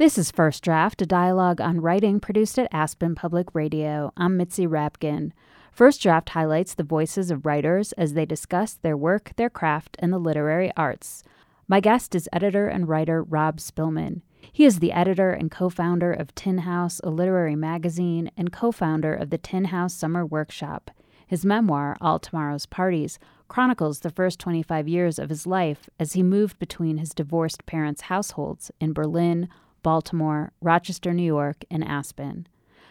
This is First Draft, a dialogue on writing produced at Aspen Public Radio. I'm Mitzi Rapkin. First Draft highlights the voices of writers as they discuss their work, their craft, and the literary arts. My guest is editor and writer Rob Spillman. He is the editor and co founder of Tin House, a literary magazine, and co founder of the Tin House Summer Workshop. His memoir, All Tomorrow's Parties, chronicles the first 25 years of his life as he moved between his divorced parents' households in Berlin, Baltimore, Rochester, New York, and Aspen.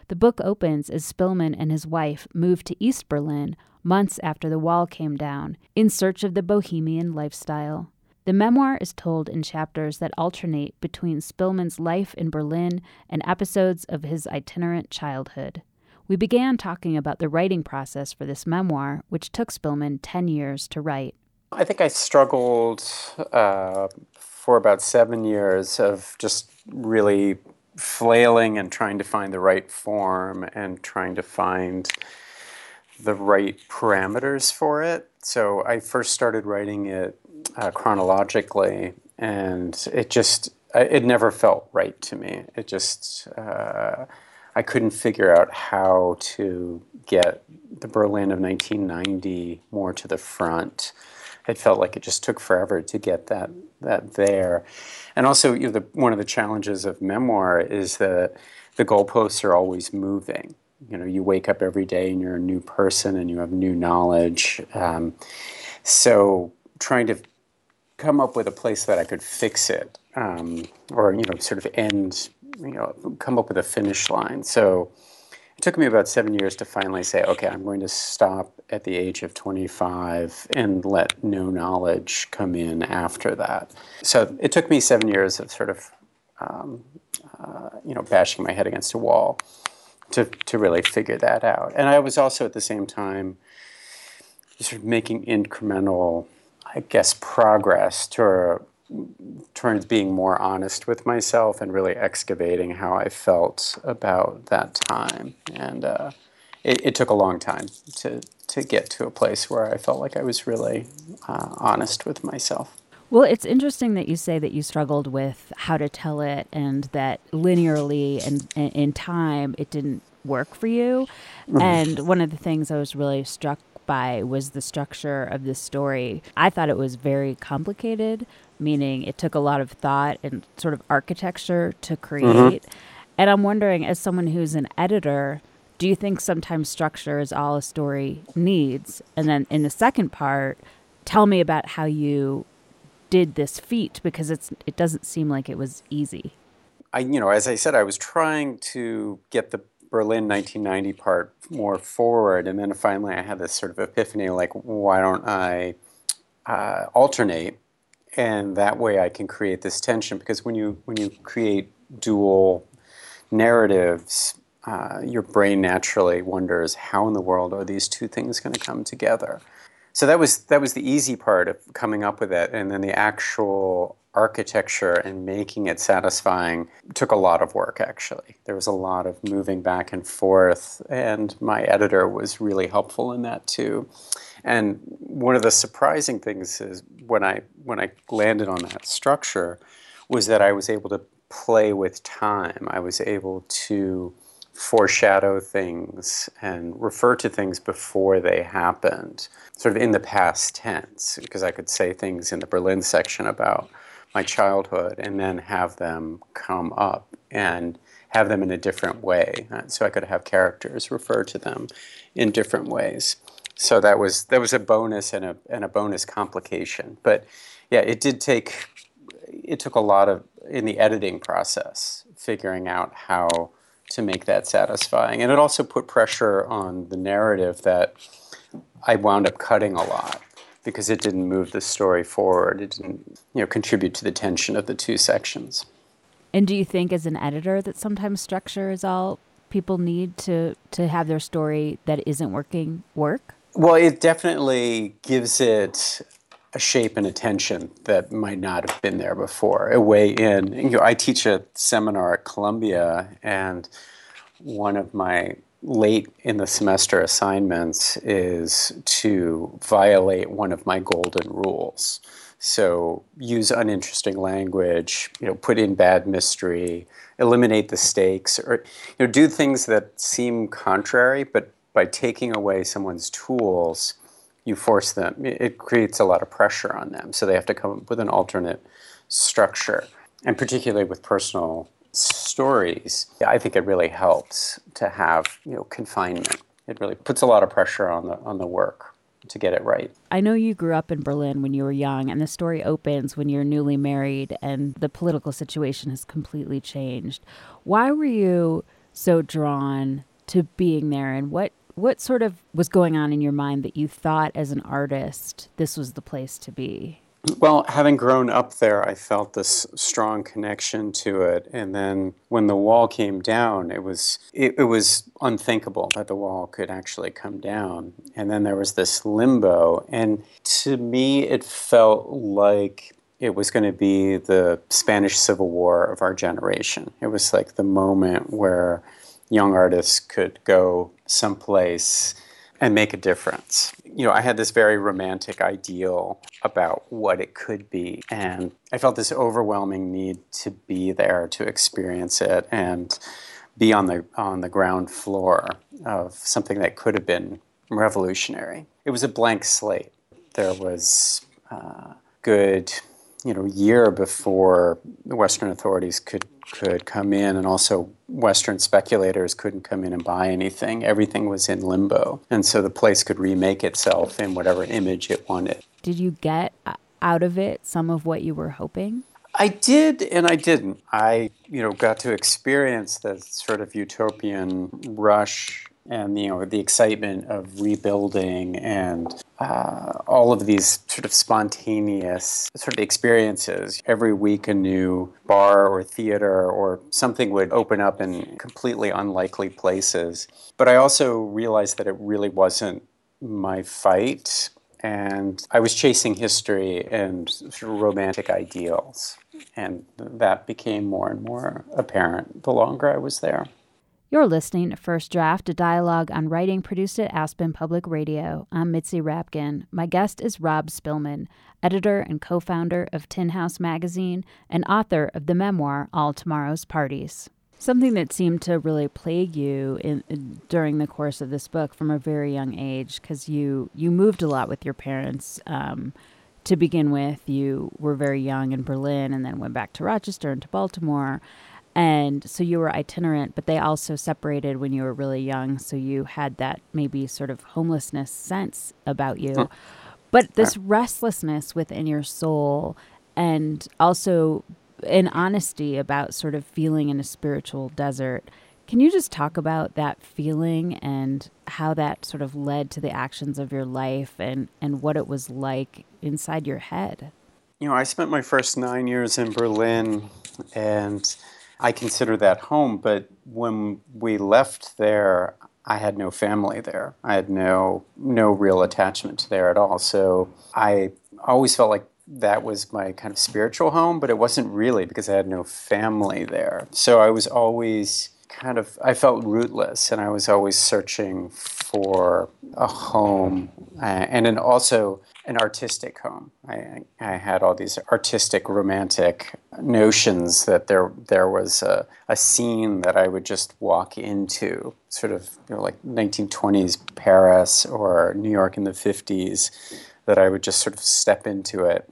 The book opens as Spillman and his wife moved to East Berlin months after the wall came down in search of the bohemian lifestyle. The memoir is told in chapters that alternate between Spillman's life in Berlin and episodes of his itinerant childhood. We began talking about the writing process for this memoir, which took Spilman 10 years to write. I think I struggled uh, for about seven years of just really flailing and trying to find the right form and trying to find the right parameters for it. So I first started writing it uh, chronologically, and it just it never felt right to me. It just uh, I couldn't figure out how to get the Berlin of 1990 more to the front it felt like it just took forever to get that that there. And also, you know, the, one of the challenges of memoir is that the goalposts are always moving. You know, you wake up every day and you're a new person and you have new knowledge. Um, so, trying to come up with a place that I could fix it, um, or you know, sort of end, you know, come up with a finish line. So it took me about seven years to finally say, okay, I'm going to stop at the age of 25 and let no knowledge come in after that. So it took me seven years of sort of, um, uh, you know, bashing my head against a wall to, to really figure that out. And I was also at the same time sort of making incremental, I guess, progress to towards being more honest with myself and really excavating how I felt about that time. And uh, it, it, took a long time to, to get to a place where I felt like I was really uh, honest with myself. Well, it's interesting that you say that you struggled with how to tell it and that linearly and in time it didn't work for you. Mm-hmm. And one of the things I was really struck by was the structure of this story. I thought it was very complicated, meaning it took a lot of thought and sort of architecture to mm-hmm. create. Mm-hmm. And I'm wondering, as someone who's an editor, do you think sometimes structure is all a story needs? And then in the second part, tell me about how you did this feat because it's it doesn't seem like it was easy. I you know, as I said, I was trying to get the Berlin 1990 part more forward, and then finally I had this sort of epiphany, like, why don't I uh, alternate and that way I can create this tension because when you when you create dual narratives, uh, your brain naturally wonders how in the world are these two things going to come together. So that was that was the easy part of coming up with it, and then the actual architecture and making it satisfying took a lot of work. Actually, there was a lot of moving back and forth, and my editor was really helpful in that too. And one of the surprising things is when I when I landed on that structure was that I was able to play with time. I was able to foreshadow things and refer to things before they happened, sort of in the past tense, because I could say things in the Berlin section about my childhood and then have them come up and have them in a different way. Uh, so I could have characters refer to them in different ways so that was that was a bonus and a and a bonus complication. But yeah, it did take it took a lot of in the editing process figuring out how to make that satisfying, and it also put pressure on the narrative that I wound up cutting a lot because it didn't move the story forward. It didn't you know contribute to the tension of the two sections. And do you think, as an editor, that sometimes structure is all people need to to have their story that isn't working work? Well, it definitely gives it a shape and attention that might not have been there before. A way in. You know, I teach a seminar at Columbia, and one of my late in the semester assignments is to violate one of my golden rules. So use uninteresting language, you know, put in bad mystery, eliminate the stakes, or you know, do things that seem contrary, but by taking away someone's tools, you force them. It creates a lot of pressure on them, so they have to come up with an alternate structure. And particularly with personal stories, I think it really helps to have you know confinement. It really puts a lot of pressure on the on the work to get it right. I know you grew up in Berlin when you were young, and the story opens when you're newly married and the political situation has completely changed. Why were you so drawn to being there, and what what sort of was going on in your mind that you thought as an artist this was the place to be? Well, having grown up there, I felt this strong connection to it. And then when the wall came down, it was it, it, was unthinkable that the wall could actually come down. And then there was this limbo. And to me, it felt like it was going to be the Spanish Civil War of our generation. It was like the moment where young artists could go someplace and make a difference. You know, I had this very romantic ideal about what it could be, and I felt this overwhelming need to be there to experience it and be on the on the ground floor of something that could have been revolutionary. It was a blank slate. There was uh, good, you know, year before the Western authorities could could come in, and also Western speculators couldn't come in and buy anything. Everything was in limbo. And so the place could remake itself in whatever image it wanted. Did you get uh, out of it some of what you were hoping? I did and I didn't. I, you know, got to experience the sort of utopian rush and you know the excitement of rebuilding and uh, all of these sort of spontaneous sort of experiences. Every week, a new bar or theater or something would open up in completely unlikely places. But I also realized that it really wasn't my fight. And I was chasing history and sort of romantic ideals. And that became more and more apparent the longer I was there. You're listening to First Draft, a dialogue on writing produced at Aspen Public Radio. I'm Mitzi Rapkin. My guest is Rob Spillman, editor and co founder of Tin House Magazine and author of the memoir All Tomorrow's Parties. Something that seemed to really plague you in, in during the course of this book from a very young age, because you, you moved a lot with your parents. Um, to begin with, you were very young in Berlin and then went back to Rochester and to Baltimore and so you were itinerant but they also separated when you were really young so you had that maybe sort of homelessness sense about you mm. but this restlessness within your soul and also an honesty about sort of feeling in a spiritual desert can you just talk about that feeling and how that sort of led to the actions of your life and, and what it was like inside your head? You know, I spent my first nine years in Berlin and I consider that home, but when we left there, I had no family there. I had no no real attachment there at all. So I always felt like that was my kind of spiritual home, but it wasn't really because I had no family there. So I was always kind of I felt rootless, and I was always searching for a home, uh, and then also an artistic home. I, I had all these artistic, romantic notions that there there was a, a scene that I would just walk into, sort of you know, like 1920s Paris or New York in the 50s, that I would just sort of step into it,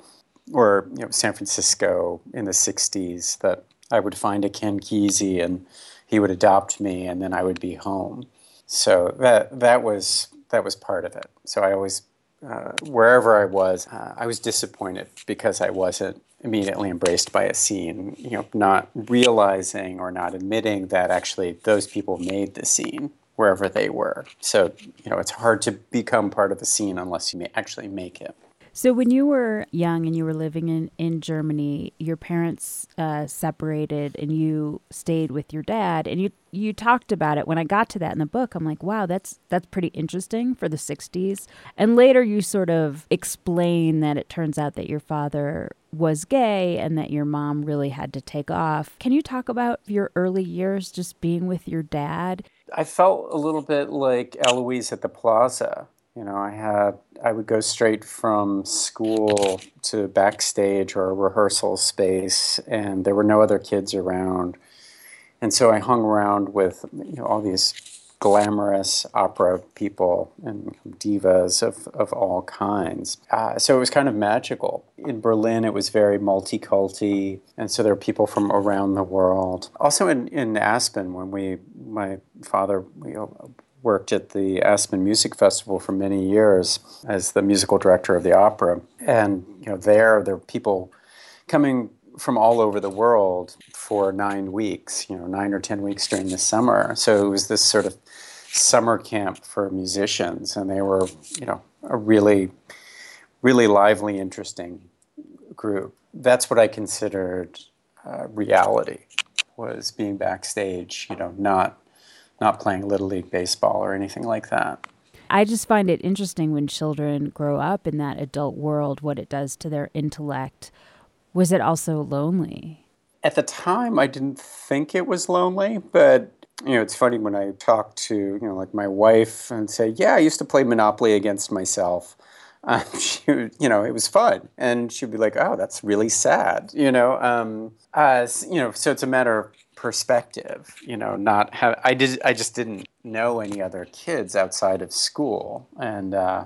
or you know San Francisco in the 60s that I would find a Ken Kesey and he would adopt me, and then I would be home. So that that was that was part of it. So I always uh, wherever I was, uh, I was disappointed because I wasn't immediately embraced by a scene, you know, not realizing or not admitting that actually those people made the scene wherever they were. So, you know, it's hard to become part of a scene unless you actually make it. So, when you were young and you were living in, in Germany, your parents uh, separated and you stayed with your dad, and you you talked about it. When I got to that in the book, I'm like, wow, that's that's pretty interesting for the '60s. And later, you sort of explain that it turns out that your father was gay and that your mom really had to take off. Can you talk about your early years just being with your dad? I felt a little bit like Eloise at the plaza. You know, I had I would go straight from school to backstage or a rehearsal space, and there were no other kids around. And so I hung around with you know, all these glamorous opera people and divas of, of all kinds. Uh, so it was kind of magical. In Berlin, it was very multiculti, and so there were people from around the world. Also in, in Aspen, when we, my father, know, worked at the Aspen Music Festival for many years as the musical director of the opera. And you know, there there were people coming from all over the world for nine weeks, you know, nine or ten weeks during the summer. So it was this sort of summer camp for musicians, and they were, you know, a really, really lively, interesting group. That's what I considered uh, reality was being backstage, you know, not not playing little league baseball or anything like that. I just find it interesting when children grow up in that adult world, what it does to their intellect. Was it also lonely? At the time, I didn't think it was lonely, but you know, it's funny when I talk to you know, like my wife and say, "Yeah, I used to play Monopoly against myself." Um, she, you know, it was fun, and she'd be like, "Oh, that's really sad," you know. Um, uh, you know, so it's a matter of perspective you know not have i did i just didn't know any other kids outside of school. And uh,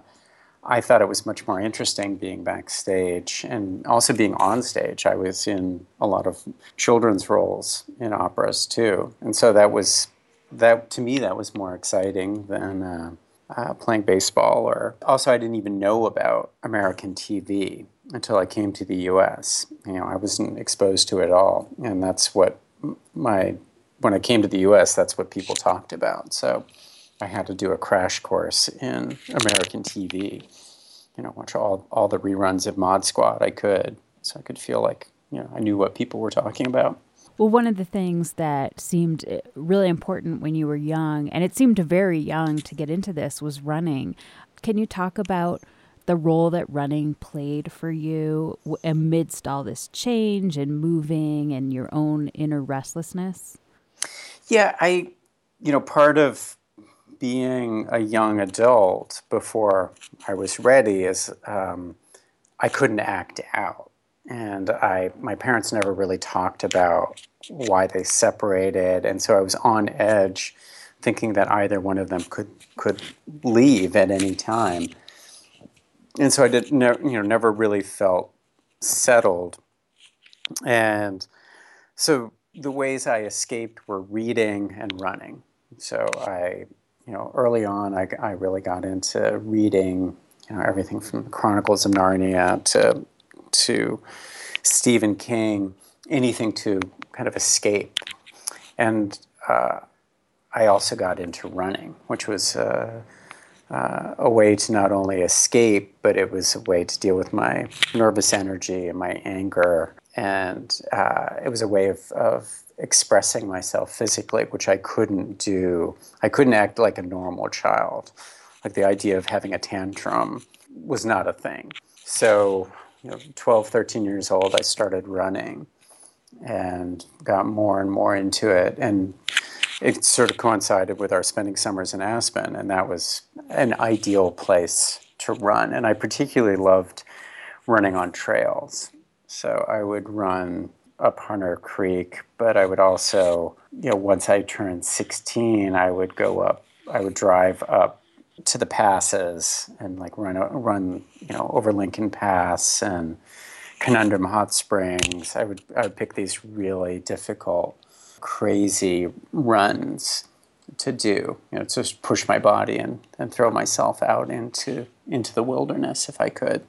i thought it was much more interesting being backstage and also being on stage. I was in a lot of children's roles in operas too. And so that was that to me that was more exciting than uh, uh, playing baseball or also i didn't even know about american tv until i came to the us you know i wasn't exposed to it at all. And that's what my when I came to the U.S., that's what people talked about. So I had to do a crash course in American TV. You know, watch all all the reruns of Mod Squad I could, so I could feel like you know I knew what people were talking about. Well, one of the things that seemed eh, really important when you were young, and it seemed very young to get into this, was running. Can you talk about the role that running played for you amidst all this change and moving and your own inner restlessness? Yeah, I, you know, part of being a young adult before I was ready is um, I couldn't act out. And I, my parents never really talked about why they separated, and so I was on edge, thinking that either one of them could could leave at any time and so I did, ne- you know, never really felt settled. And so the ways I escaped were reading and running. So I, you know, early on, I, I really got into reading, you know, everything from the Chronicles of Narnia to to Stephen King, anything to kind of escape. And uh, I also got into running, which was. Uh, uh, a way to not only escape, but it was a way to deal with my nervous energy and my anger. And uh, it was a way of, of expressing myself physically, which I couldn't do. I couldn't act like a normal child. Like the idea of having a tantrum was not a thing. So, you know, 12, 13 years old, I started running and got more and more into it. And it sort of coincided with our spending summers in Aspen, and that was an ideal place to run. And I particularly loved running on trails. So I would run up Hunter Creek, but I would also, you know, once I turned 16, I would go up, I would drive up to the passes and like run, run, you know, over Lincoln Pass and Conundrum Hot Springs. I would, I would pick these really difficult crazy runs to do, you know, just push my body and, and throw myself out into into the wilderness if I could.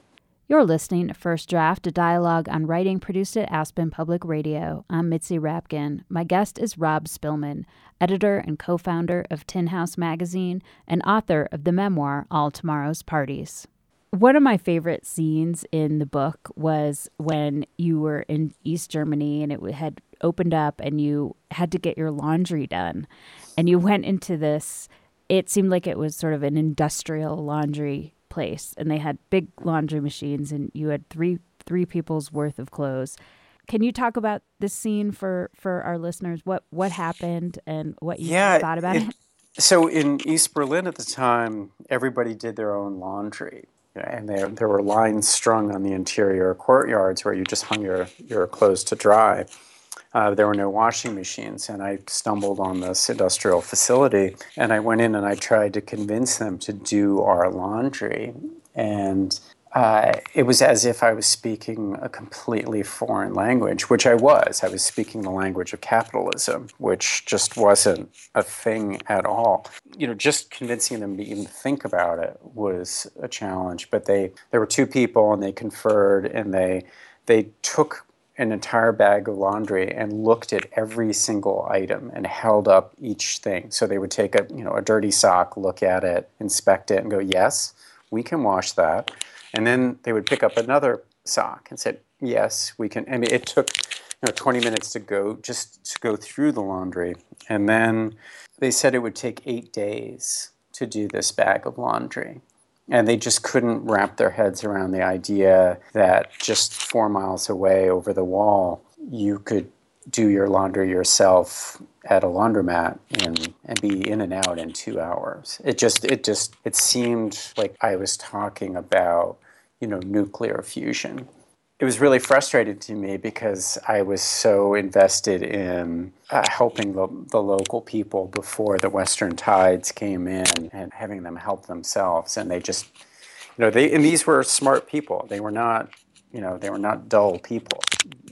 You're listening to First Draft, a dialogue on writing produced at Aspen Public Radio. I'm Mitzi Rapkin. My guest is Rob Spillman, editor and co founder of Tin House Magazine and author of the memoir All Tomorrow's Parties. One of my favorite scenes in the book was when you were in East Germany and it had opened up and you had to get your laundry done. And you went into this, it seemed like it was sort of an industrial laundry place. And they had big laundry machines and you had three three people's worth of clothes. Can you talk about this scene for for our listeners? What what happened and what you yeah, thought about it, it? So in East Berlin at the time, everybody did their own laundry. and there, there were lines strung on the interior courtyards where you just hung your, your clothes to dry. Uh, there were no washing machines, and I stumbled on this industrial facility, and I went in and I tried to convince them to do our laundry, and uh, it was as if I was speaking a completely foreign language, which I was. I was speaking the language of capitalism, which just wasn't a thing at all. You know, just convincing them to even think about it was a challenge. But they, there were two people, and they conferred, and they, they took an entire bag of laundry and looked at every single item and held up each thing. So they would take a, you know, a dirty sock, look at it, inspect it, and go, "Yes, we can wash that." And then they would pick up another sock and said, "Yes, we can." I mean, it took you know 20 minutes to go just to go through the laundry, and then they said it would take eight days to do this bag of laundry. And they just couldn't wrap their heads around the idea that just four miles away over the wall, you could do your laundry yourself at a laundromat and, and be in and out in two hours. It just it just it seemed like I was talking about you know, nuclear fusion. It was really frustrating to me because I was so invested in uh, helping the, the local people before the Western tides came in and having them help themselves. And they just, you know, they, and these were smart people. They were not, you know, they were not dull people.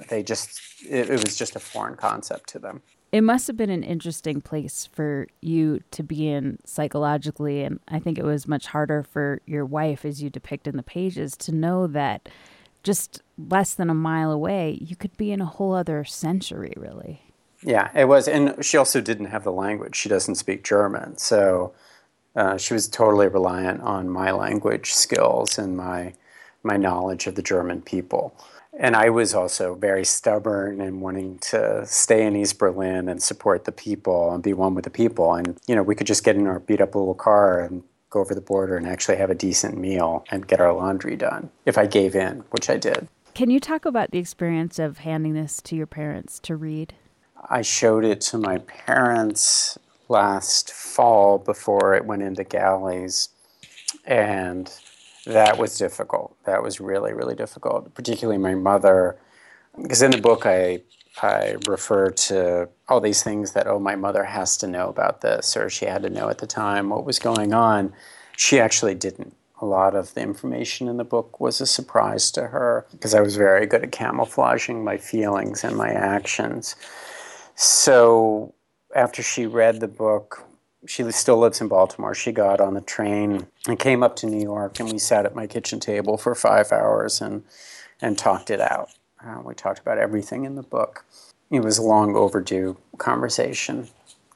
They just, it, it was just a foreign concept to them it must have been an interesting place for you to be in psychologically and i think it was much harder for your wife as you depict in the pages to know that just less than a mile away you could be in a whole other century really. Yeah it was and she also didn't have the language. She doesn't speak german. So uh, she was totally reliant on my language skills and my my knowledge of the german people. And I was also very stubborn and wanting to stay in East Berlin and support the people and be one with the people. And, you know, we could just get in our beat up little car and go over the border and actually have a decent meal and get our laundry done if I gave in, which I did. Can you talk about the experience of handing this to your parents to read? I showed it to my parents last fall before it went into galleys. And that was difficult. That was really, really difficult, particularly my mother. Because in the book, I, I refer to all these things that, oh, my mother has to know about this, or she had to know at the time what was going on. She actually didn't. A lot of the information in the book was a surprise to her because I was very good at camouflaging my feelings and my actions. So after she read the book, she still lives in Baltimore. She got on the train and came up to New York, and we sat at my kitchen table for five hours and and talked it out. Uh, we talked about everything in the book. It was a long overdue conversation,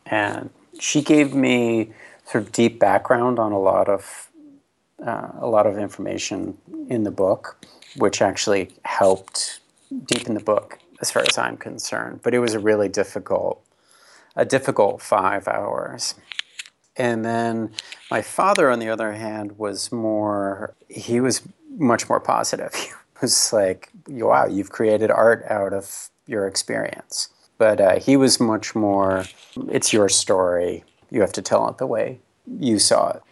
and she gave me sort of deep background on a lot of uh, a lot of information in the book, which actually helped deepen the book as far as I'm concerned. But it was a really difficult a difficult five hours. And then my father, on the other hand, was more, he was much more positive. Was like, wow, you've created art out of your experience. But uh, he was much more, it's your story. You have to tell it the way you saw it.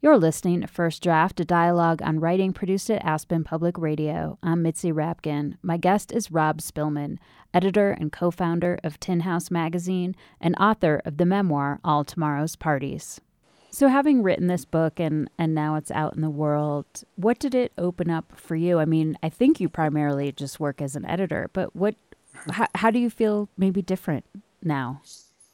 You're listening to First Draft, a dialogue on writing produced at Aspen Public Radio. I'm Mitzi Rapkin. My guest is Rob Spillman, editor and co founder of Tin House Magazine and author of the memoir All Tomorrow's Parties. So, having written this book and, and now it's out in the world, what did it open up for you? I mean, I think you primarily just work as an editor, but what, how, how do you feel maybe different now?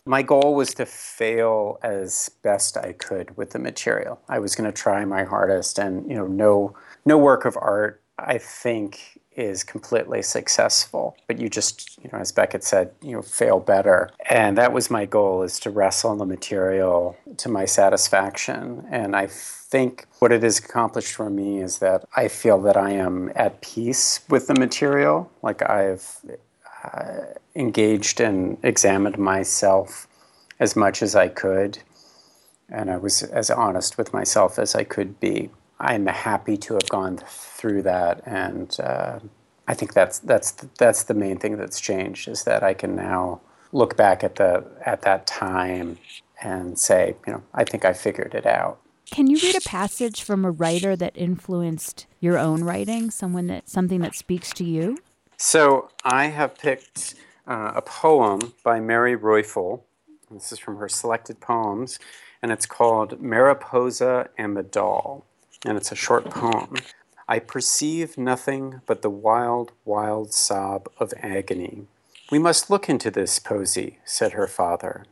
My goal was to fail as best I could with the material. I was going to try my hardest, and you know, no, no work of art, I think, is completely successful. But you just, you know, as Beckett said, you know, fail better. And that was my goal is to wrestle the material to my satisfaction. And I think what it has accomplished for me is that I feel that I am at peace with the material. Like I've uh, engaged and examined myself as much as I could. And I was as honest with myself as I could be. I'm happy to have gone through that, and uh, I think that's that's that's the main thing that's changed is that I can now look back at the at that time and say, you know, I think I figured it out. Can you read a passage from a writer that influenced your own writing, someone that something that speaks to you? So I have picked uh, a poem by Mary Ruefle. This is from her selected poems, and it's called Mariposa and the Doll, and it's a short poem. I perceive nothing but the wild, wild sob of agony. We must look into this, Posy, said her father.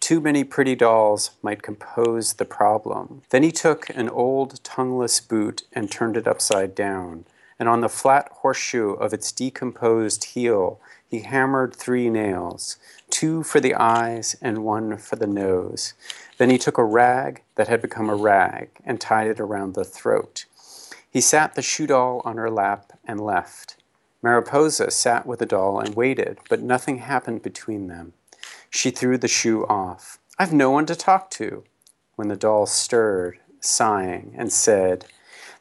Too many pretty dolls might compose the problem. Then he took an old tongueless boot and turned it upside down, and on the flat horseshoe of its decomposed heel he hammered three nails, two for the eyes and one for the nose. Then he took a rag that had become a rag and tied it around the throat. He sat the shoe doll on her lap and left. Mariposa sat with the doll and waited, but nothing happened between them. She threw the shoe off. I've no one to talk to. When the doll stirred, sighing, and said,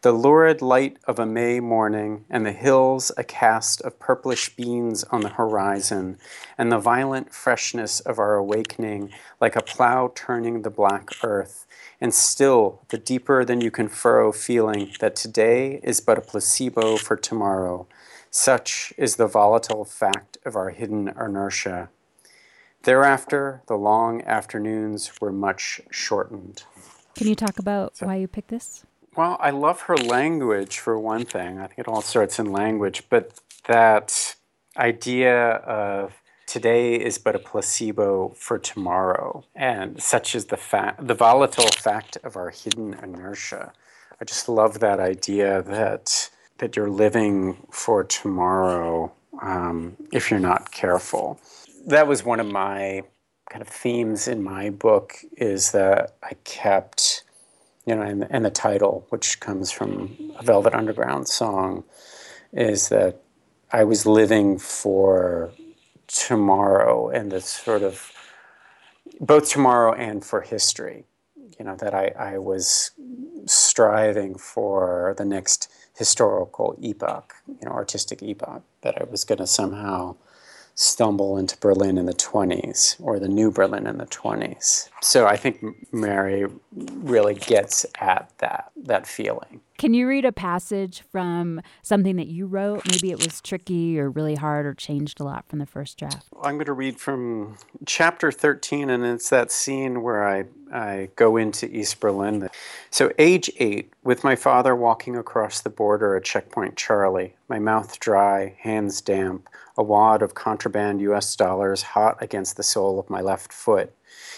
The lurid light of a May morning, and the hills a cast of purplish beans on the horizon, and the violent freshness of our awakening, like a plow turning the black earth, and still the deeper than you can furrow feeling that today is but a placebo for tomorrow. Such is the volatile fact of our hidden inertia. Thereafter, the long afternoons were much shortened. Can you talk about so, why you picked this? Well, I love her language for one thing. I think it all starts in language, but that idea of today is but a placebo for tomorrow, and such is the fact, the volatile fact of our hidden inertia. I just love that idea that that you're living for tomorrow um, if you're not careful that was one of my kind of themes in my book is that I kept, you know, and, and the title, which comes from a Velvet Underground song, is that I was living for tomorrow and the sort of both tomorrow and for history. You know, that I, I was striving for the next historical epoch, you know, artistic epoch, that I was going to somehow stumble into Berlin in the 20s or the new Berlin in the 20s. So I think Mary really gets at that that feeling. Can you read a passage from something that you wrote? Maybe it was tricky or really hard or changed a lot from the first draft. I'm going to read from chapter 13, and it's that scene where I, I go into East Berlin. So, age eight, with my father walking across the border at Checkpoint Charlie, my mouth dry, hands damp, a wad of contraband US dollars hot against the sole of my left foot.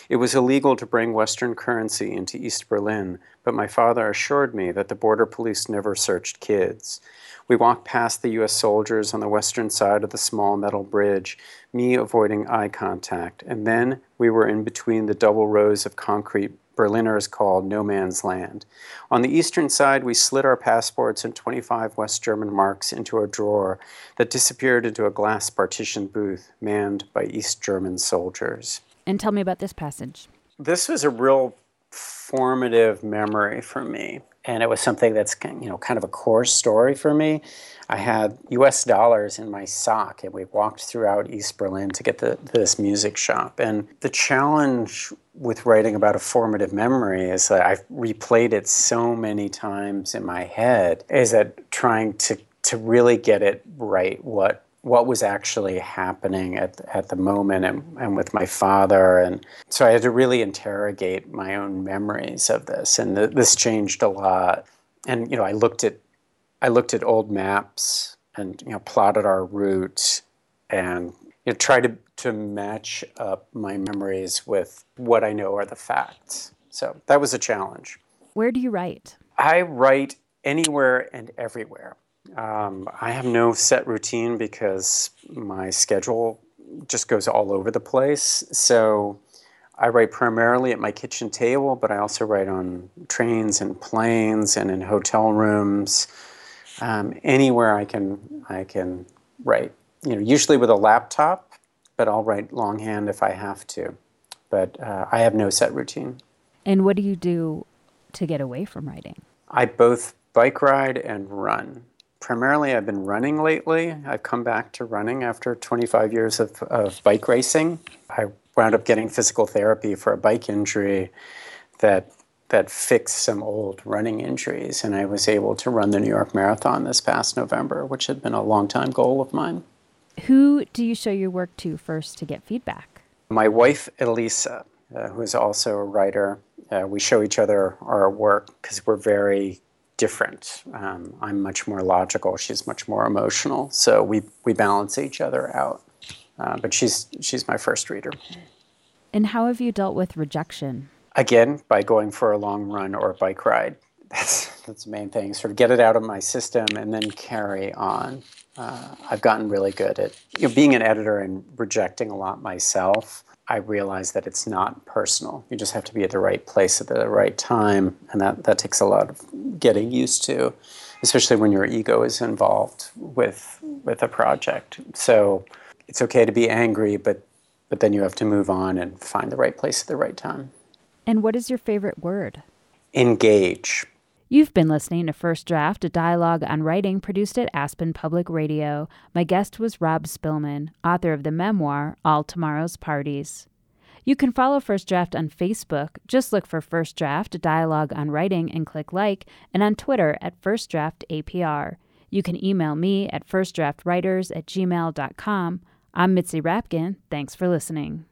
It was illegal to bring Western currency into East Berlin, but my father assured me that the border police never searched kids. We walked past the U.S. soldiers on the western side of the small metal bridge, me avoiding eye contact, and then we were in between the double rows of concrete Berliners called no man's land. On the eastern side, we slid our passports and 25 West German marks into a drawer that disappeared into a glass partition booth manned by East German soldiers. And tell me about this passage. This was a real formative memory for me. And it was something that's you know kind of a core story for me. I had U.S. dollars in my sock, and we walked throughout East Berlin to get the, this music shop. And the challenge with writing about a formative memory is that I've replayed it so many times in my head. Is that trying to to really get it right? What what was actually happening at, at the moment and, and with my father. And so I had to really interrogate my own memories of this. And th- this changed a lot. And, you know, I looked at, I looked at old maps and, you know, plotted our route and, you know, tried to, to match up my memories with what I know are the facts. So that was a challenge. Where do you write? I write anywhere and everywhere. Um, I have no set routine because my schedule just goes all over the place. So I write primarily at my kitchen table, but I also write on trains and planes and in hotel rooms. Um, anywhere I can, I can write. You know, usually with a laptop, but I'll write longhand if I have to. But uh, I have no set routine. And what do you do to get away from writing? I both bike ride and run primarily I've been running lately. I've come back to running after 25 years of, of bike racing. I wound up getting physical therapy for a bike injury that that fixed some old running injuries, and I was able to run the New York Marathon this past November, which had been a long time goal of mine. Who do you show your work to first to get feedback? My wife, Elisa, uh, who is also a writer. Uh, we show each other our work because we're very different. Um, I'm much more logical. She's much more emotional. So we, we balance each other out. Uh, but she's she's my first reader. And how have you dealt with rejection? Again, by going for a long run or a bike ride. That's that's the main thing. Sort of get it out of my system and then carry on. Uh, I've gotten really good at you know, being an editor and rejecting a lot myself. I realize that it's not personal. You just have to be at the right place at the right time, and that, that takes a lot of getting used to, especially when your ego is involved with with a project. So it's okay to be angry, but but then you have to move on and find the right place at the right time. And what is your favorite word? Engage. You've been listening to First Draft, a dialogue on writing produced at Aspen Public Radio. My guest was Rob Spillman, author of the memoir All Tomorrow's Parties. You can follow First Draft on Facebook. Just look for First Draft, a dialogue on writing, and click like, and on Twitter at First Draft APR. You can email me at firstdraftwriters at gmail.com. I'm Mitzi Rapkin. Thanks for listening.